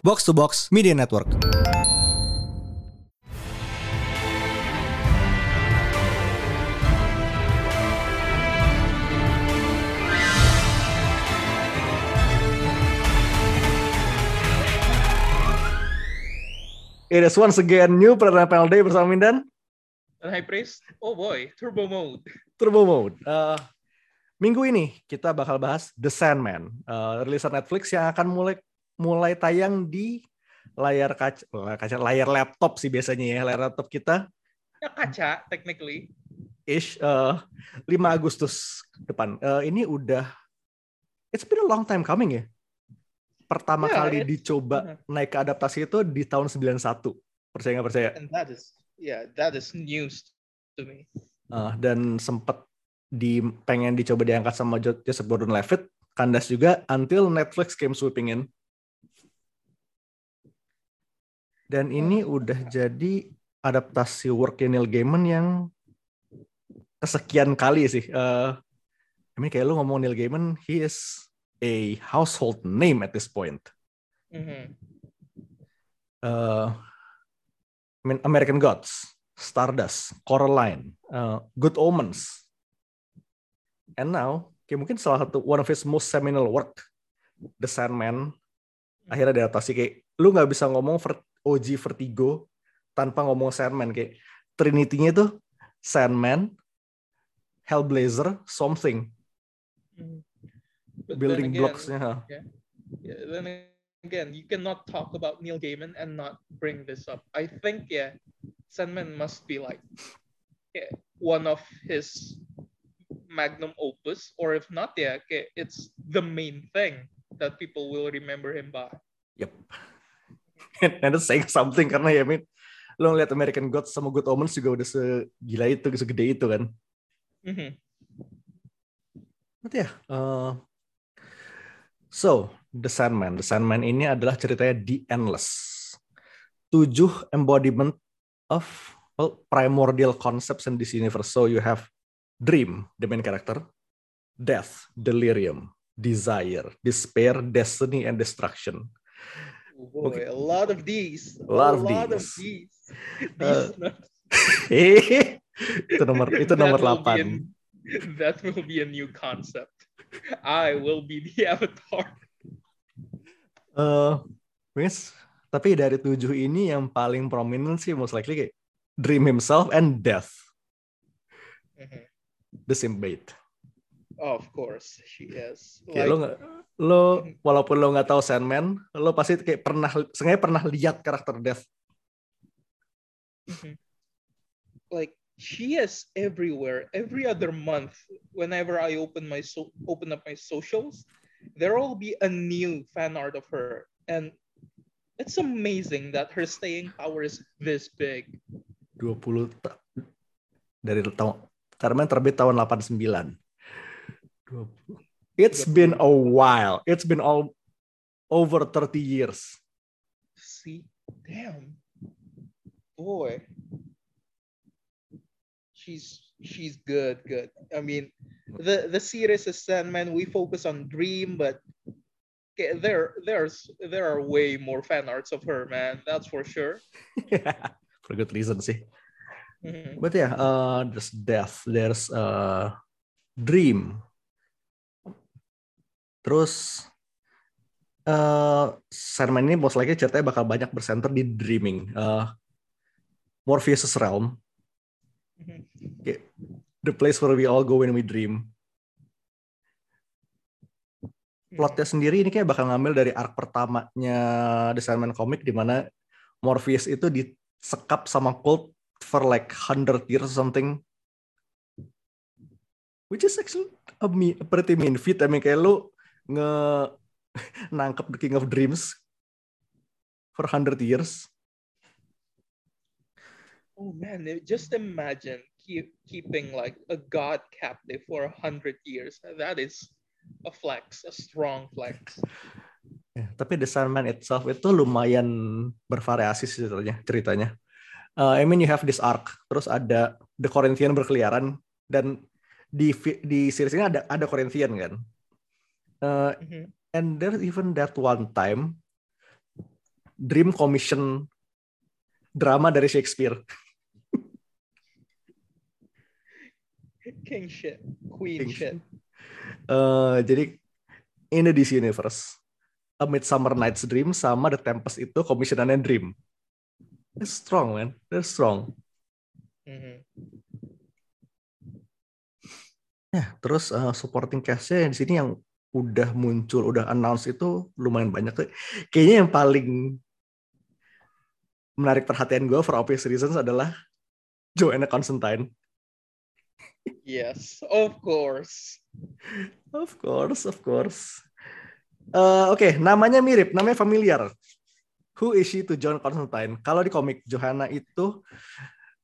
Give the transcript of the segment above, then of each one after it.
Box to Box Media Network. It is once again new Perdana Panel Day bersama Mindan. Dan High Priest, oh boy, Turbo Mode. Turbo Mode. Uh, minggu ini kita bakal bahas The Sandman, uh, rilisan Netflix yang akan mulai mulai tayang di layar kaca, kaca layar laptop sih biasanya ya, layar laptop kita. Ya kaca, technically. Ish, uh, 5 Agustus depan. Uh, ini udah, it's been a long time coming ya. Pertama Yeah, kali dicoba naik ke adaptasi itu di tahun 91. Percaya nggak percaya? And that is, yeah, that is news to me. Uh, dan sempet di pengen dicoba diangkat sama Jo- Joseph Gordon-Levitt, kandas juga until Netflix came sweeping in. Dan ini udah jadi adaptasi worknya Neil Gaiman yang kesekian kali sih. Uh, I mean kayak lu ngomong Neil Gaiman, he is a household name at this point. Mhm. uh, I mean, American Gods, Stardust, Coraline, uh, Good Omens, and now kayak mungkin salah satu one of his most seminal work, The Sandman, akhirnya diadaptasi kayak lu nggak bisa ngomong OG Vertigo tanpa ngomong Sandman kayak Trinity-nya itu Sandman, Hellblazer, something. But building blocks-nya. huh? Yeah, then again, you cannot talk about Neil Gaiman and not bring this up. I think, yeah, Sandman must be like yeah, one of his magnum opus, or if not, yeah, okay, it's the main thing that people will remember him by. Yep. And saying something karena ya, Min, lo ngeliat American Gods sama Good Omens juga udah segila itu, segede itu kan. Mhm. Berarti ya. uh, so, The Sandman. The Sandman ini adalah ceritanya The Endless. Tujuh embodiment of well, primordial concepts in this universe. So you have dream, the main character, death, delirium, desire, despair, destiny, and destruction. Oh boy, Okay. a lot of these. A lot of of these. these. Uh, These- itu nomor itu nomor That will be 8. an- that will be a new concept. I will be the avatar. Eh, Miss, tapi dari tujuh ini yang paling prominent sih most likely kayak Dream himself and Death, Mhm. the symbiote. Oh, of course, she is. Kayak lo lo walaupun lo nggak tahu Sandman, lo pasti kayak pernah, sengaja pernah lihat karakter Death. Mhm. like she is everywhere. Every other month, whenever I open my so open up my socials, there will be a new fan art of her, and it's amazing that her staying power is this big. 20 ta- dari tahun Sandman terbit tahun 89. 20. It's been a while. It's been all over 30 years. See, damn, boy, she's she's good, good. I mean, the the series is Sandman. We focus on Dream, but okay, there there's there are way more fan arts of her, man. That's for sure. For good reason sih. Mhm. But yeah, uh, there's death, there's uh, dream. Terus uh, Sandman ini most likely ceritanya bakal banyak bersenter di dreaming. Uh, Morpheus' realm, Mhm. the place where we all go when we dream. Plotnya sendiri ini kayak bakal ngambil dari arc pertamanya The Sandman comic di mana Morpheus itu disekap sama cult for like 100 years or something. Which is actually a, me- a pretty mean feat. I mean kayak lu nge nangkep the King of Dreams for 100 years. Oh man, just imagine keep, keeping like a god captive for a hundred years. That is a flex, a strong flex. Ya, tapi The Sandman itself itu lumayan bervariasi sih ceritanya. ceritanya. Uh, I mean you have this arc, terus ada The Corinthian berkeliaran dan di di series ini ada ada Corinthian kan. Uh, Mhm. And there's even that one time Dream commission drama dari Shakespeare. King shit, queen King shit. Eh, jadi in the DC Universe, A Midsummer Night's Dream sama The Tempest itu komisionannya Dream. They're strong, man. They're strong. Mhm. Ya, terus eh, supporting cast-nya di sini yang udah muncul, udah announce itu lumayan banyak. tuh. Kayaknya yang paling menarik perhatian gue for obvious reasons adalah Joanna Constantine. Yes, of course. Of course, of course. Eh, Oke, namanya mirip, namanya familiar. Who is she to John Constantine? Kalau di komik Johanna itu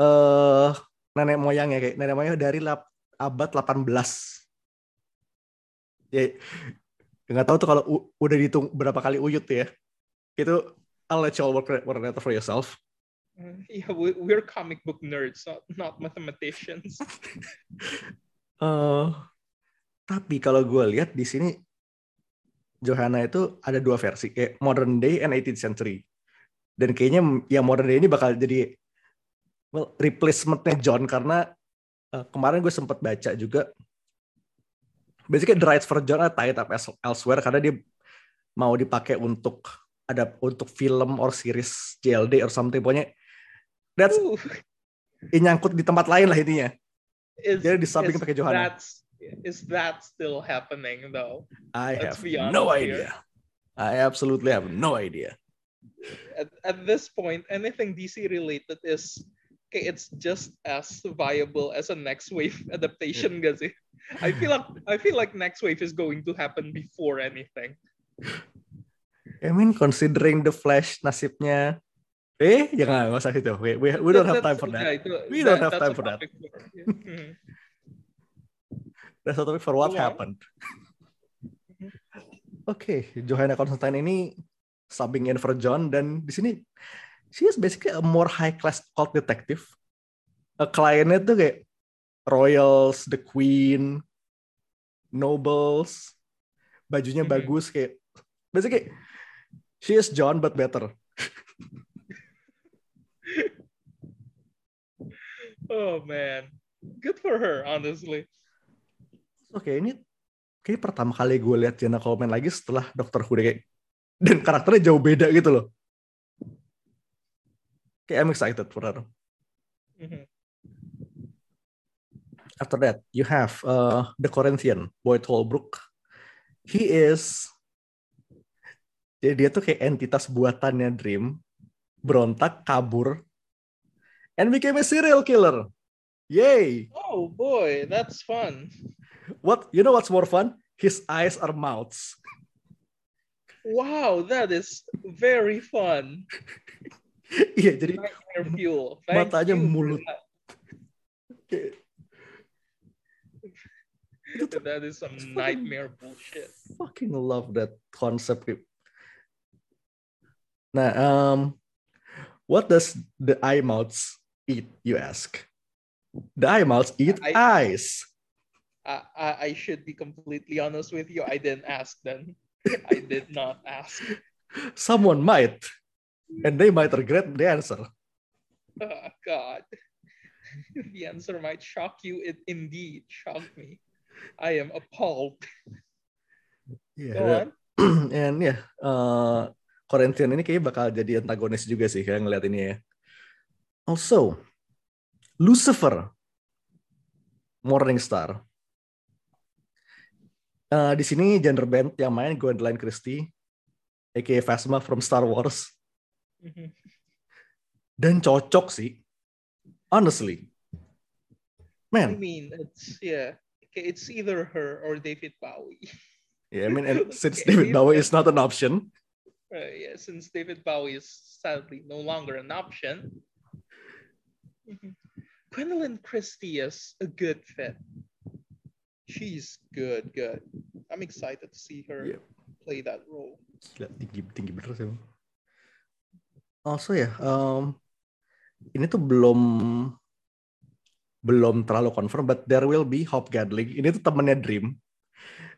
eh nenek moyangnya kayak nenek moyang dari lap- abad 18. Ya nggak tahu tuh kalau udah dihitung berapa kali uyut ya. Itu I'll let you all work, work for yourself. Uh, yeah, we, we're comic book nerds, not not mathematicians. Eh, tapi kalau gue lihat di sini Johanna itu ada dua versi, kayak modern day and 18th century. Dan kayaknya yang modern day ini bakal jadi well, replacementnya John karena eh, kemarin gue sempat baca juga basically the rights for John are tied up else- elsewhere karena dia mau dipakai untuk ada untuk film or series JLD or something pokoknya that's Ooh, nyangkut di tempat lain lah intinya. is, Jadi di samping pakai Johanna. That's, is that still happening though? I Let's have no honest idea. here. I absolutely have no idea. At, at this point, anything DC related is okay, it's just as viable as a next wave adaptation, gak sih? I feel like I feel like next wave is going to happen before anything. I mean, considering the Flash nasibnya, eh, jangan nggak usah itu. We, we, we don't have time for that. yeah, itu- We don't have time for that. for- yeah. That's a topic for what on. happened. Oke, Johanna Constantine ini subbing in for John dan di sini she is basically a more high class cult detective. A kliennya tuh kayak royals, the queen, nobles, bajunya Mhm. bagus kayak basically she is John but better. Oh man, good for her, honestly. Oke, ini kayak pertama kali gue lihat Jenna Coleman lagi setelah Doctor Who deh, kayak dan karakternya jauh beda gitu loh. Kayak I'm excited for her. Mhm. After that, you have uh, the Corinthian, Boyd Holbrook. He is jadi dia tuh kayak entitas buatannya Dream, berontak, kabur, and became a serial killer. Yay! Oh boy, that's fun. What you know what's more fun? His eyes are mouths. Wow, that is very fun. Iya, jadi Nightmare fuel. Thank Matanya mulut. that. That is some nightmare bullshit. fucking love that concept. Nah, um, what does the eye mouths eat? You ask. The eye mouths eat I- eyes. I, I, I should be completely honest with you. I didn't ask then. I did not ask. Someone might, and they might regret the answer. Oh, God. The answer might shock you. It indeed shocked me. I am appalled. Go Yeah. on. and yeah, uh, Corinthian ini kayaknya bakal jadi antagonis juga sih kayak ngeliat ini ya. Also, Lucifer, Morning Star. Uh, di sini gender band yang main Gwendolyn Christie, aka Phasma from Star Wars, Mhm. dan cocok sih, honestly. Man. I mean, it's yeah. Okay, it's either her or David Bowie. yeah, I mean, and since Okay, David Bowie is not an option, Uh, yeah, since David Bowie is sadly no longer an option. Mhm. Gwendolyn Christie is a good fit. She's good, good. I'm excited to see her Yep. play that role. Gila, tinggi tinggi bener sih. Also ya, um, ini tuh belum belum terlalu confirm, but there will be Hope Gadling. Ini tuh temennya Dream.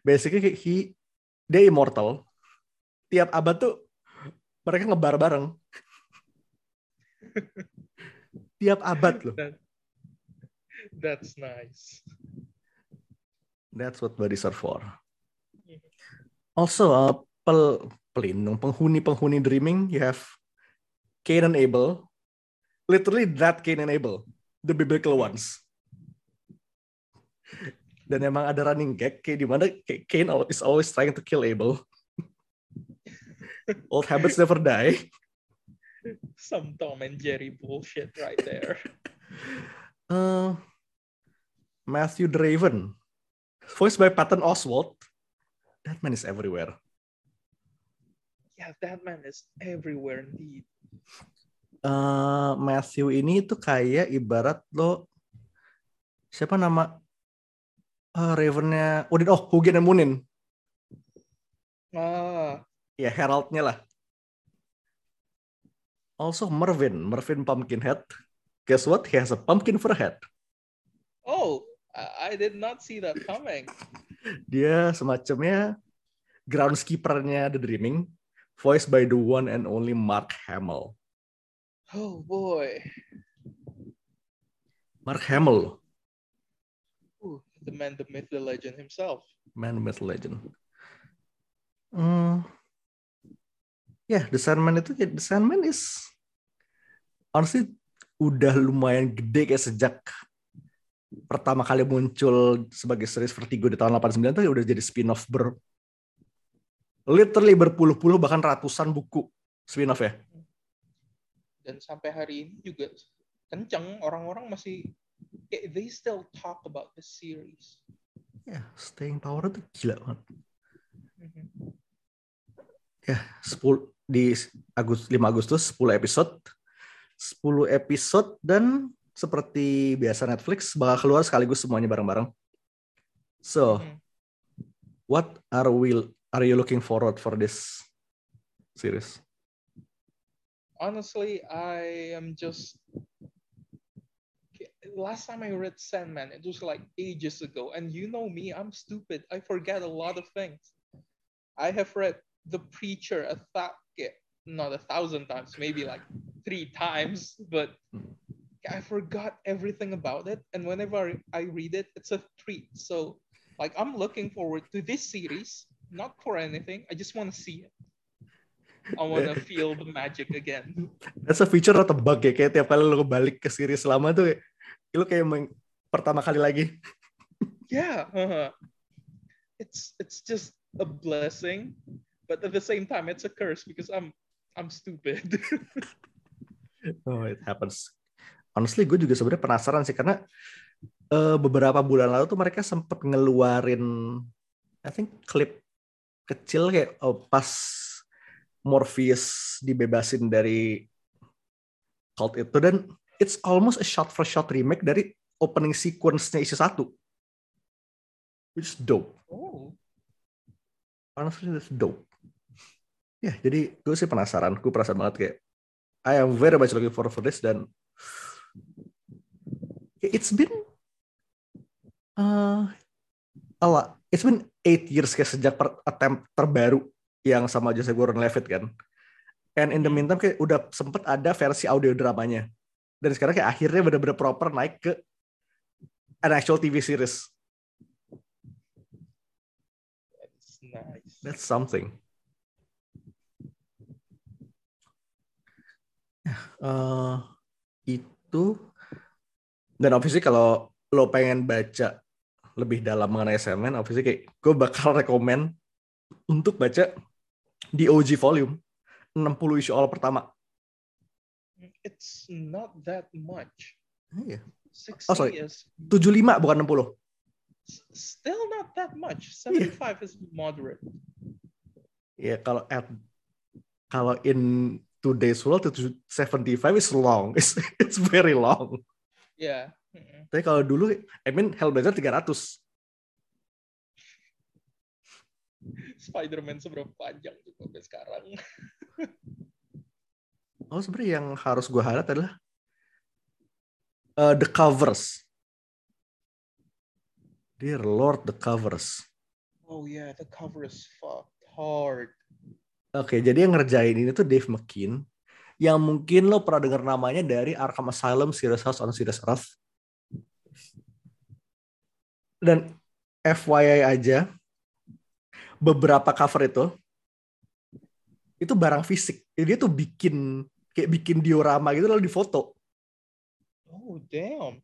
Basically he dia immortal. Tiap abad tuh mereka ngebar bareng. Tiap abad loh. That, that's nice. That's what buddies are for. Also, uh, pel pelindung penghuni-penghuni dreaming, you have Cain and Abel. Literally that Cain and Abel, the biblical ones. Dan emang ada running gag kayak di mana Cain is always trying to kill Abel. Old habits never die. Some Tom and Jerry bullshit right there. Uh, Matthew Draven, voiced by Patton Oswalt. That man is everywhere. Yeah, that man is everywhere indeed. Eh Matthew ini tuh kayak ibarat lo siapa nama eh, Ravennya Udin oh Hugin and Munin. Ah, ya Heraldnya lah. Also Mervin Mervin Pumpkinhead. Guess what? He has a pumpkin for a head oh, I, I did not see that coming. dia semacamnya groundskeepernya The Dreaming voiced by the one and only Mark Hamill Oh boy. Mark Hamill Ooh, the man, the myth, the legend himself. Man with Legend. Hmm. Ya, The Sandman itu kayak The Sandman is honestly udah lumayan gede kayak sejak pertama kali muncul sebagai series Vertigo di tahun 89 tuh udah jadi spin-off ber literally berpuluh-puluh bahkan ratusan buku spin-off ya. Dan sampai hari ini juga kenceng orang-orang masih they still talk about the series. Ya, staying power tuh gila banget. Mhm. ya 10 di Agus 5 Agustus 10 episode 10 episode dan seperti biasa Netflix bakal keluar sekaligus semuanya bareng-bareng. So, Mhm. what are we are you looking forward for this series? Honestly, I am just last time I read Sandman, it was like ages ago. And you know me, I'm stupid. I forget a lot of things. I have read The Preacher a yeah, not a thousand times, maybe like three times, but I forgot everything about it. And whenever I read it, it's a treat. So, like, I'm looking forward to this series, not for anything. I just want to see it. I want to feel the magic again. That's a feature atau bug ya kayak tiap kali lo balik ke series lama tuh kayak, lo kayak main pertama kali lagi. Yeah. uh-huh. It's it's just a blessing, but at the same time, it's a curse because I'm I'm stupid. Oh, it happens. Honestly, gue juga sebenarnya penasaran sih karena eh, beberapa bulan lalu tuh mereka sempet ngeluarin, I think klip kecil kayak oh, pas Morpheus dibebasin dari cult itu dan it's almost a shot for shot remake dari opening sequence-nya isi satu. Which is dope. oh, Honestly, that's dope. Ya, jadi gue sih penasaran. Gue penasaran banget kayak I am very much looking forward for this dan it's been uh, a lot. It's been eight years kayak sejak per, attempt terbaru yang sama Joseph Gordon-Levitt kan. And in the meantime kayak udah sempet ada versi audio dramanya. Dan sekarang kayak akhirnya bener-bener proper naik ke an actual TV series. that's nice. That's something. Eh, itu dan obviously kalau lo pengen baca lebih dalam mengenai Sandman, obviously kayak gue bakal rekomen untuk baca di OG volume 60 isu awal pertama. It's not that much. Iya. 60 Oh, sorry. is 75 bukan 60. s- still not that much. 75 is moderate. Ya kalau at kalau in today's world itu 75 is long. It's, it's very long. Yeah. Mm-mm. Tapi kalau dulu, I mean Hellblazer 300. Spider-Man seberapa panjang juga sampai sekarang. Oh sebenarnya yang harus gue highlight adalah uh, the covers. Dear Lord, the covers. Oh yeah, the cover is fucked. hard. Oke, jadi yang ngerjain ini tuh Dave McKean, yang mungkin lo pernah dengar namanya dari Arkham Asylum, Serious House on Serious Earth. Dan FYI aja, beberapa cover itu, itu barang fisik. Jadi dia tuh bikin kayak bikin diorama gitu lalu difoto. Oh damn.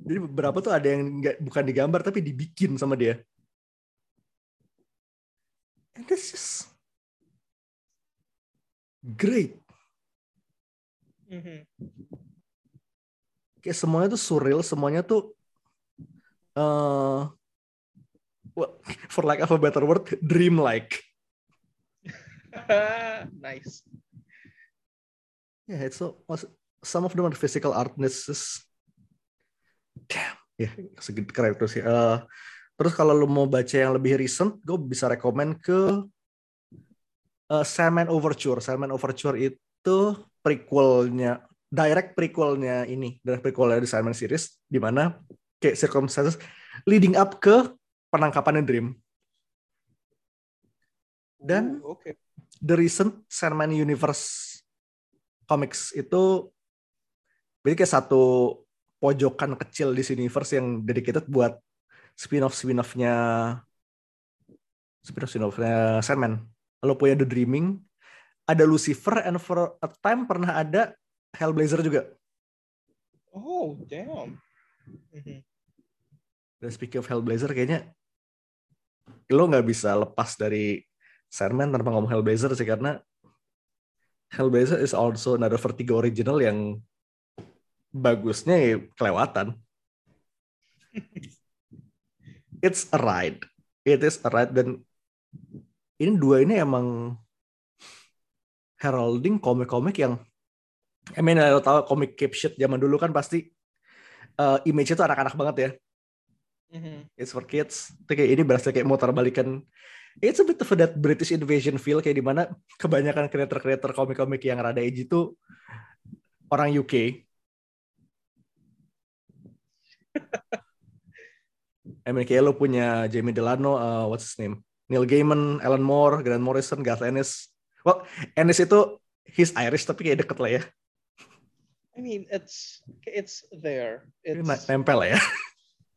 Jadi beberapa tuh ada yang nggak bukan digambar tapi dibikin sama dia. And this is great. Mhm. Kayak semuanya tuh surreal, semuanya tuh eh well, for lack of a better word, dream-like. nice. Yeah, it's so some of them are physical art. and This is damn, ya segitu keren terus sih. Eh, terus kalau lu mau baca yang lebih recent, gue bisa rekomend ke uh, Sandman Overture. Sandman Overture itu prequelnya, direct prequelnya ini, direct prequelnya di Sandman series, di mana kayak circumstances leading up ke penangkapan Dream. Dan Ooh, okay. the recent Sandman Universe comics itu jadi kayak satu pojokan kecil di universe yang dedicated buat spin-off spin-offnya spin-off spin-offnya Sandman. Kalau punya The Dreaming, ada Lucifer, and for a time pernah ada Hellblazer juga. Oh damn. Mhm. Dan speaking of Hellblazer, kayaknya lo nggak bisa lepas dari Sandman tanpa ngomong Hellblazer sih, karena Hellblazer is also another Vertigo original yang bagusnya ya kelewatan. It's a ride. It is a ride dan ini dua ini emang heralding komik-komik yang I mean, lo tau komik cape shit zaman dulu kan pasti uh, image itu anak-anak banget ya. Mhm. It's for kids. Itu kayak ini berasa kayak muter balikan. It's a bit of that British invasion feel kayak di mana kebanyakan kreator-kreator komik-komik yang rada edgy itu orang UK. I mean, kayak lo punya Jamie Delano, uh, what's his name? Neil Gaiman, Alan Moore, Grant Morrison, Garth Ennis. Well, Ennis itu he's Irish tapi kayak deket lah ya. I mean, it's it's there. It's nempel lah ya.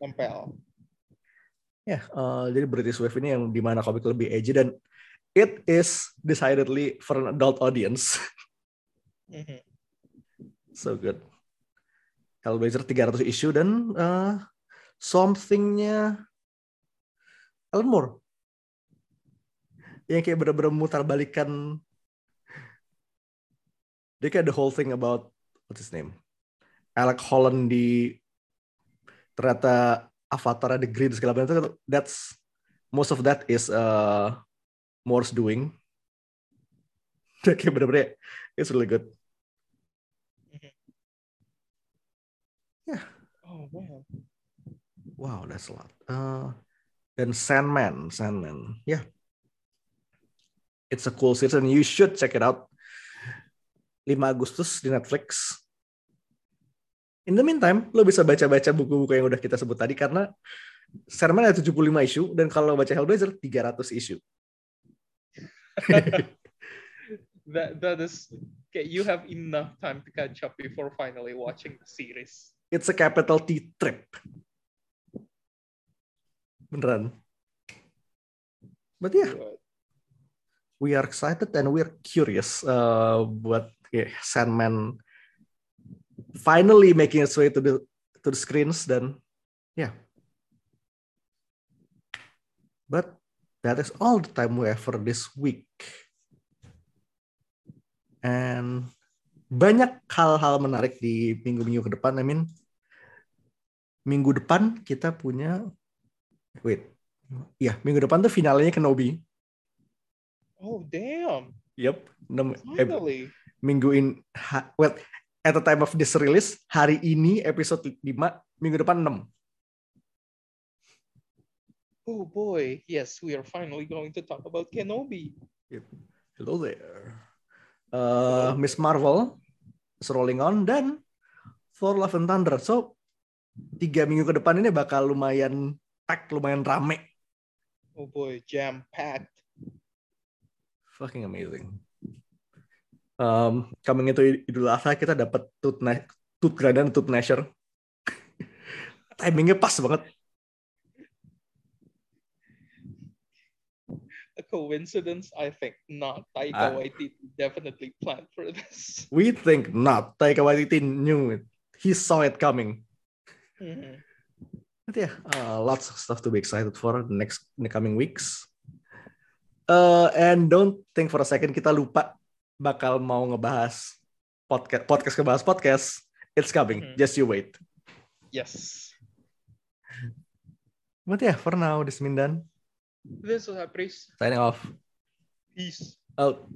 compel. Ya, eh, jadi British Wave ini yang di mana komik lebih edgy dan it is decidedly for an adult audience. Mhm. so good. Hellblazer 300 issue dan eh, somethingnya Alan Moore. Yang kayak bener-bener mutar balikan dia kayak the whole thing about what's his name? Alec Holland di ternyata Avatar ada green segala macam itu that's most of that is uh, Moore's doing. Kayak bener-bener it's really good. Oh man. Wow, that's a lot. Uh, dan Sandman, Sandman, yeah, it's a cool series and you should check it out. 5 Agustus di Netflix. In the meantime, lo bisa baca-baca buku-buku yang udah kita sebut tadi karena Sandman ada 75 isu dan kalau baca Hellblazer 300 isu. That that is okay. You have enough time to catch up before finally watching the series. It's a capital T trip. Beneran. But yeah, we are excited and we're curious uh, buat yeah, Sandman finally making its way to the to the screens dan yeah. But that is all the time we have for this week. And banyak hal-hal menarik di minggu-minggu ke depan. I mean, minggu depan kita punya wait. Iya, minggu depan tuh finalnya Kenobi. Oh damn! Yep, 6 ep- Finally. minggu in ha, well, at the time of this release hari ini episode 5 minggu depan 6 Oh boy! Yes, we are finally going to talk about Kenobi. hello there Uh, Miss Marvel is rolling on dan Thor Love and Thunder so tiga minggu ke depan ini bakal lumayan pack lumayan rame Oh boy, jam packed. Fucking amazing. Um, coming into Idul Adha kita dapat Tooth Na- Tooth Grind dan Tooth Gnasher. Timingnya pas banget. A coincidence? I think not. Taika Waititi definitely planned for this. We think not. Taika Waititi knew it. He saw it coming. Mhm. But yeah, uh, lots of stuff to be excited for the next in the coming weeks. Uh, and don't think for a second kita lupa bakal mau ngebahas podcast podcast ngebahas podcast. It's coming. Mhm. Just you wait. Yes. But yeah, for now, this is Mindan This was Apris. signing off. Peace. Out.